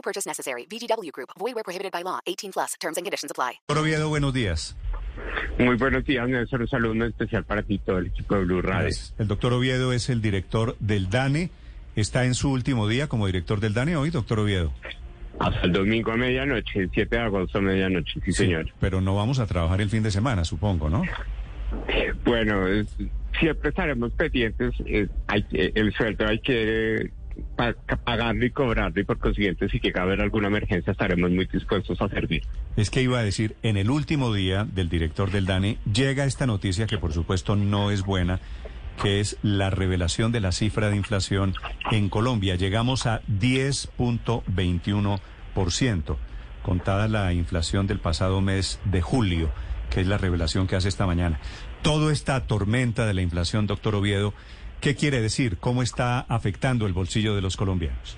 No purchase necessary. VGW Group. Void where prohibited by law. 18 plus. Terms and conditions apply. Doctor Oviedo, buenos días. Muy buenos días, Nelson. Un saludo muy especial para ti y todo el equipo de Blue Radio. El doctor Oviedo es el director del DANE. Está en su último día como director del DANE hoy, doctor Oviedo. Hasta el domingo a medianoche, el 7 de agosto a medianoche, sí, señor. Pero no vamos a trabajar el fin de semana, supongo, ¿no? Bueno, es- siempre estaremos pendientes. hay el sueldo hay que pa- pagarlo y cobrarlo y por consiguiente si llega a haber alguna emergencia estaremos muy dispuestos a servir. Es que iba a decir, en el último día del director del DANE llega esta noticia que por supuesto no es buena, que es la revelación de la cifra de inflación en Colombia. Llegamos a 10.21%, contada la inflación del pasado mes de julio, que es la revelación que hace esta mañana. Toda esta tormenta de la inflación, doctor Oviedo, ¿qué quiere decir? ¿Cómo está afectando el bolsillo de los colombianos?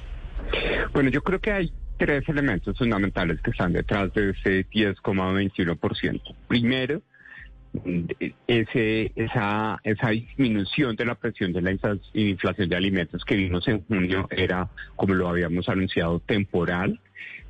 Bueno, yo creo que hay tres elementos fundamentales que están detrás de ese 10,21%. Primero, ese, esa, esa disminución de la presión de la infla- inflación de alimentos que vimos en junio era, como lo habíamos anunciado, temporal.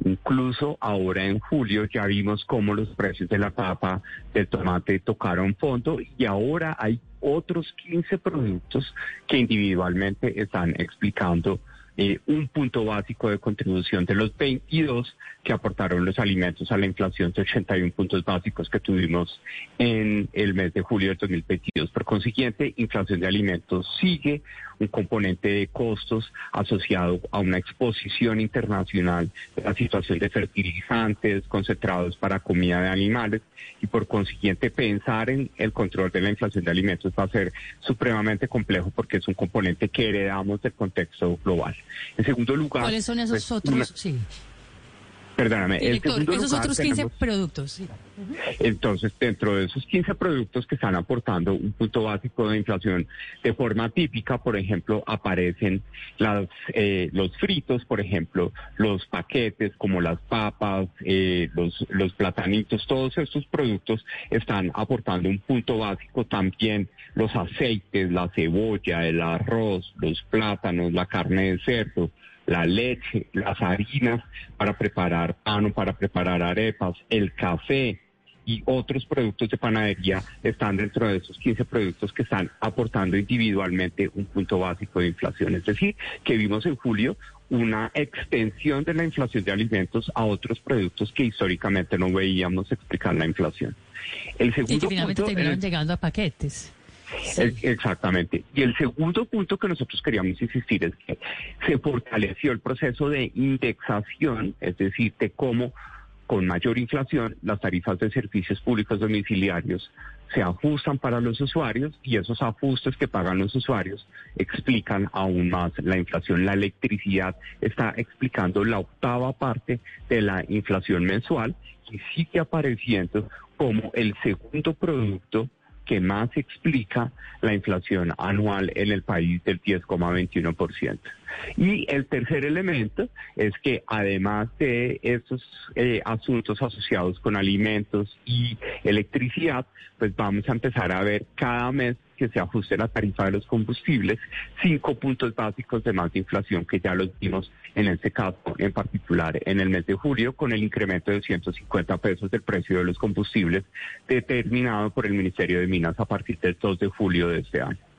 Incluso ahora en julio ya vimos cómo los precios de la papa, del tomate tocaron fondo y ahora hay otros 15 productos que individualmente están explicando eh, un punto básico de contribución de los 22 que aportaron los alimentos a la inflación de 81 puntos básicos que tuvimos en el mes de julio del 2022. Por consiguiente, inflación de alimentos sigue un componente de costos asociado a una exposición internacional de la situación de fertilizantes concentrados para comida de animales y por consiguiente pensar en el control de la inflación de alimentos va a ser supremamente complejo porque es un componente que heredamos del contexto global. En segundo lugar, ¿Cuáles son esos pues, otros? una- sí. Perdóname, Director, segundo esos lugar otros 15 tenemos- productos. sí. entonces, dentro de esos 15 productos que están aportando un punto básico de inflación de forma típica, por ejemplo, aparecen las, eh, los fritos, por ejemplo, los paquetes como las papas, eh, los, los platanitos, todos estos productos están aportando un punto básico también los aceites, la cebolla, el arroz, los plátanos, la carne de cerdo la leche, las harinas para preparar pan o para preparar arepas, el café y otros productos de panadería están dentro de esos 15 productos que están aportando individualmente un punto básico de inflación. Es decir, que vimos en julio una extensión de la inflación de alimentos a otros productos que históricamente no veíamos explicar la inflación. El Y segundo que finalmente punto es- terminaron llegando a paquetes. El- Exactamente. Y el segundo punto que nosotros queríamos insistir es que se fortaleció el proceso de indexación, es decir, de cómo con mayor inflación las tarifas de servicios públicos domiciliarios se ajustan para los usuarios y esos ajustes que pagan los usuarios explican aún más la inflación. La electricidad está explicando la octava parte de la inflación mensual y sigue apareciendo como el segundo producto que más explica la inflación anual en el país del 10,21%. Y el tercer elemento es que además de estos eh, asuntos asociados con alimentos y electricidad, pues vamos a empezar a ver cada mes que se ajuste la tarifa de los combustibles, cinco puntos básicos de más de inflación que ya los vimos en este caso en particular en el mes de julio con el incremento de 150 pesos del precio de los combustibles determinado por el Ministerio de Minas a partir del 2 de julio de este año.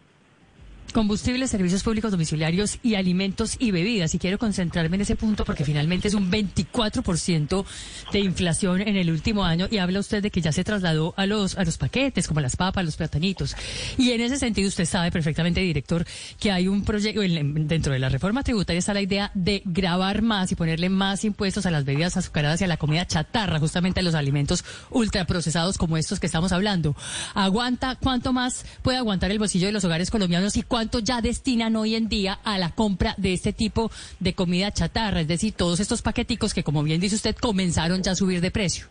Combustibles, servicios públicos domiciliarios y alimentos y bebidas. Y quiero concentrarme en ese punto porque finalmente es un 24% de inflación en el último año y habla usted de que ya se trasladó a los, a los paquetes, como las papas, los platanitos. Y en ese sentido usted sabe perfectamente, director, que hay un proyecto, en- dentro de la reforma tributaria está la idea de grabar más y ponerle más impuestos a las bebidas azucaradas y a la comida chatarra, justamente a los alimentos ultraprocesados como estos que estamos hablando. ¿Aguanta? ¿Cuánto más puede aguantar el bolsillo de los hogares colombianos y cuál cuánto ya destinan hoy en día a la compra de este tipo de comida chatarra, es decir, todos estos paqueticos que, como bien dice usted, comenzaron ya a subir de precio.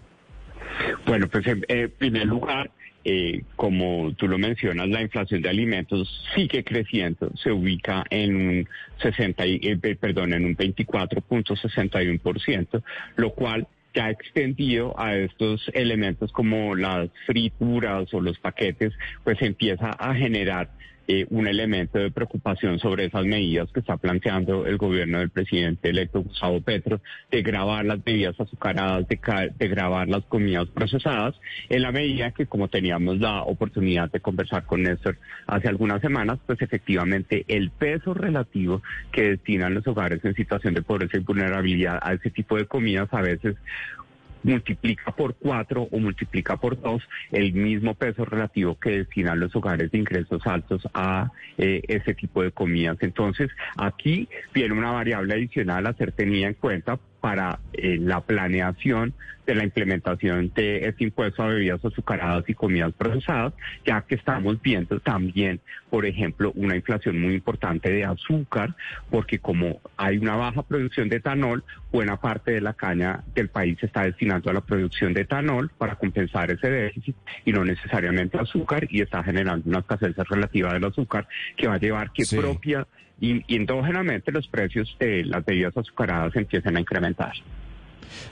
Bueno, pues en, en primer lugar, eh, como tú lo mencionas, la inflación de alimentos sigue creciendo, se ubica en un 60, y- eh, pe- perdón, en un 24.61%, lo cual ya extendido a estos elementos como las frituras o los paquetes, pues empieza a generar eh, un elemento de preocupación sobre esas medidas que está planteando el gobierno del presidente electo Gustavo Petro de grabar las bebidas azucaradas, de, de grabar las comidas procesadas, en la medida que como teníamos la oportunidad de conversar con Néstor hace algunas semanas, pues efectivamente el peso relativo que destinan los hogares en situación de pobreza y vulnerabilidad a ese tipo de comidas a veces multiplica por cuatro o multiplica por dos el mismo peso relativo que destinan los hogares de ingresos altos a eh, ese tipo de comidas. Entonces, aquí viene una variable adicional a ser tenida en cuenta para eh, la planeación de la implementación de este impuesto a bebidas azucaradas y comidas procesadas, ya que estamos viendo también, por ejemplo, una inflación muy importante de azúcar, porque como hay una baja producción de etanol, buena parte de la caña del país se está destinando a la producción de etanol para compensar ese déficit y no necesariamente azúcar, y está generando una escasez relativa del azúcar que va a llevar que Sí. propia y, endógenamente los precios de las bebidas azucaradas empiecen a incrementar.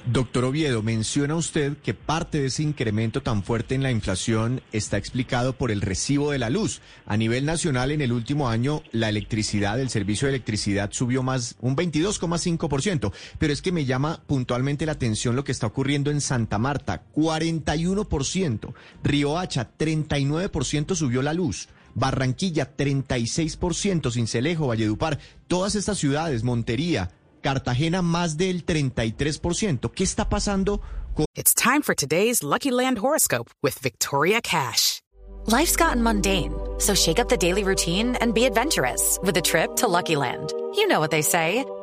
Doctor Oviedo, menciona usted que parte de ese incremento tan fuerte en la inflación está explicado por el recibo de la luz. A nivel nacional, en el último año, la electricidad, el servicio de electricidad subió más un 22,5%. Pero es que me llama puntualmente la atención lo que está ocurriendo en Santa Marta, 41%. Riohacha, 39% subió la luz. Barranquilla, 36%, Cincelejo, Valledupar, todas estas ciudades, Montería, Cartagena más del 33%. ¿Qué está pasando It's time for today's Lucky Land horoscope with Victoria Cash. Life's gotten mundane, so shake up the daily routine and be adventurous with a trip to Lucky Land. You know what they say.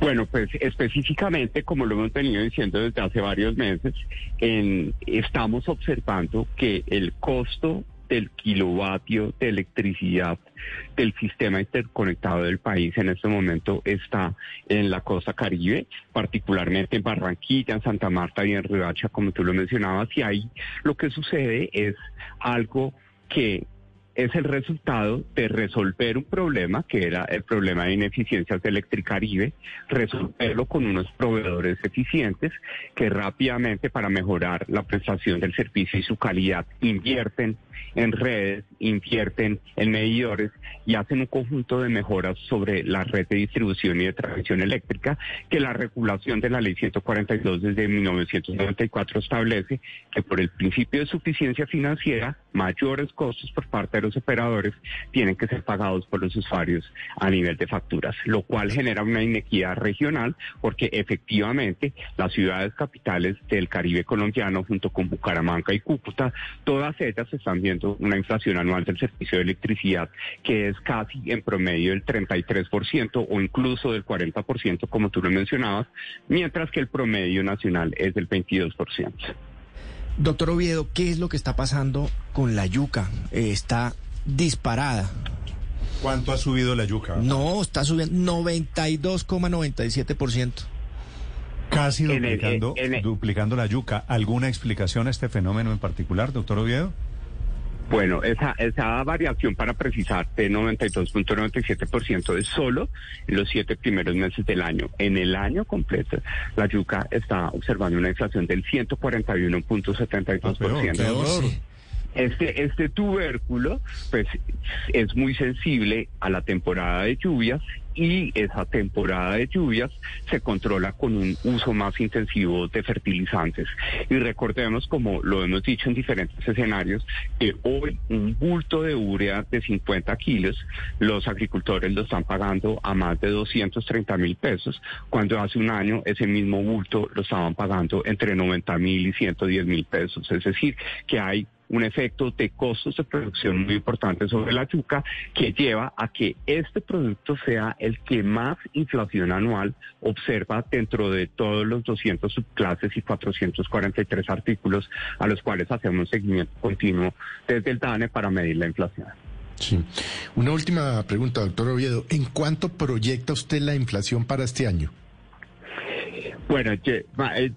Bueno, pues específicamente, como lo hemos venido diciendo desde hace varios meses, en- estamos observando que el costo del kilovatio de electricidad del sistema interconectado del país en este momento está en la costa caribe, particularmente en Barranquilla, en Santa Marta y en Riohacha, como tú lo mencionabas, y ahí lo que sucede es algo que es el resultado de resolver un problema que era el problema de ineficiencias de Electricaribe, resolverlo con unos proveedores eficientes que rápidamente para mejorar la prestación del servicio y su calidad invierten en redes, invierten en medidores y hacen un conjunto de mejoras sobre la red de distribución y de transmisión eléctrica que la regulación de la ley 142 desde 1994 establece que por el principio de suficiencia financiera, mayores costos por parte de los operadores tienen que ser pagados por los usuarios a nivel de facturas, lo cual genera una inequidad regional porque efectivamente las ciudades capitales del Caribe colombiano junto con Bucaramanga y Cúcuta, todas ellas están viendo una inflación anual del servicio de electricidad que es casi en promedio del 33% o incluso del 40% como tú lo mencionabas, mientras que el promedio nacional es del 22%. Doctor Oviedo, ¿qué es lo que está pasando con la yuca? Eh, está disparada. ¿Cuánto ha subido la yuca? No, está subiendo 92,97%. Casi En el- duplicando, en el- duplicando la yuca. ¿Alguna explicación a este fenómeno en particular, doctor Oviedo? Bueno, esa, esa variación para precisar de 92.97% es solo en los siete primeros meses del año. En el año completo, la yuca está observando una inflación del 141.72%. Este, este tubérculo pues, es muy sensible a la temporada de lluvias y esa temporada de lluvias se controla con un uso más intensivo de fertilizantes. Y recordemos, como lo hemos dicho en diferentes escenarios, que hoy un bulto de urea de 50 kilos, los agricultores lo están pagando a más de 230 mil pesos, cuando hace un año ese mismo bulto lo estaban pagando entre 90 mil y 110 mil pesos. Es decir, que hay un efecto de costos de producción muy importante sobre la yuca que lleva a que este producto sea el que más inflación anual observa dentro de todos los 200 subclases y 443 artículos a los cuales hacemos seguimiento continuo desde el DANE para medir la inflación. Sí. Una última pregunta, doctor Oviedo. ¿En cuánto proyecta usted la inflación para este año? Bueno, eh,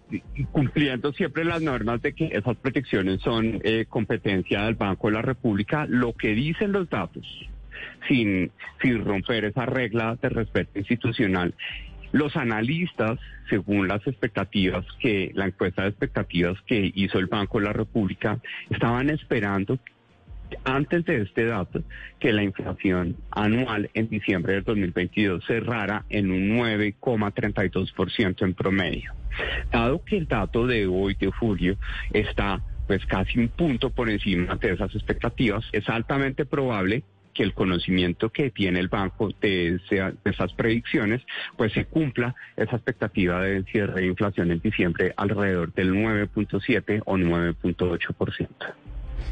cumpliendo siempre las normas de que esas protecciones son eh, competencia del Banco de la República, lo que dicen los datos, sin, sin romper esa regla de respeto institucional, los analistas, según las expectativas que, la encuesta de expectativas que hizo el Banco de la República, estaban esperando antes de este dato que la inflación anual en diciembre del 2022 cerrara en un 9,32% en promedio. Dado que el dato de hoy de julio está pues casi un punto por encima de esas expectativas, es altamente probable que el conocimiento que tiene el banco de, de, esas predicciones, pues se cumpla esa expectativa de cierre de inflación en diciembre alrededor del 9.7 o 9.8%.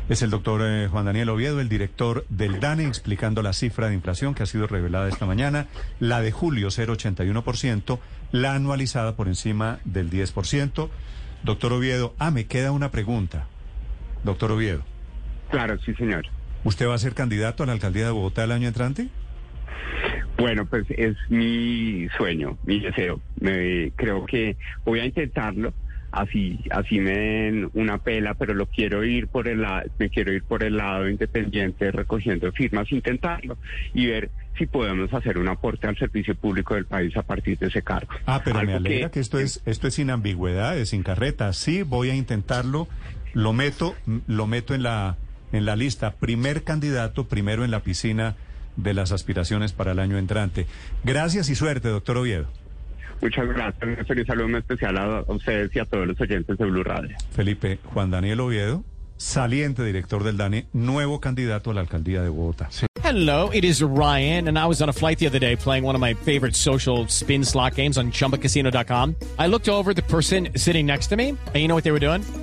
Es el doctor eh, Juan Daniel Oviedo, el director del DANE, explicando la cifra de inflación que ha sido revelada esta mañana, la de julio 0,81%, la anualizada por encima del 10%. Doctor Oviedo, ah, me queda una pregunta. Doctor Oviedo. Claro, sí, señor. ¿Usted va a ser candidato a la alcaldía de Bogotá el año entrante? Bueno, pues es mi sueño, mi deseo. Me, creo que voy a intentarlo así así me den una pela, pero lo quiero ir por el lado, me quiero ir por el lado independiente recogiendo firmas, intentarlo y ver si podemos hacer un aporte al servicio público del país a partir de ese cargo. Ah, pero me alegra que, esto es esto es sin ambigüedades, sin carreta. Sí, voy a intentarlo. Lo meto lo meto en la en la lista. Primer candidato, primero en la piscina de las aspiraciones para el año entrante. Gracias y suerte, doctor Oviedo. Muchas gracias. Un feliz saludo especial a ustedes y a todos los oyentes de Blue Radio. Felipe, Juan Daniel Oviedo, saliente director del DANE, nuevo candidato a la alcaldía de Bogotá. Hello, it is Ryan, and I was on a flight the other day playing one of my favorite social spin slot games on chumbacasino.com. I looked over the person sitting next to me, and you know what they were doing?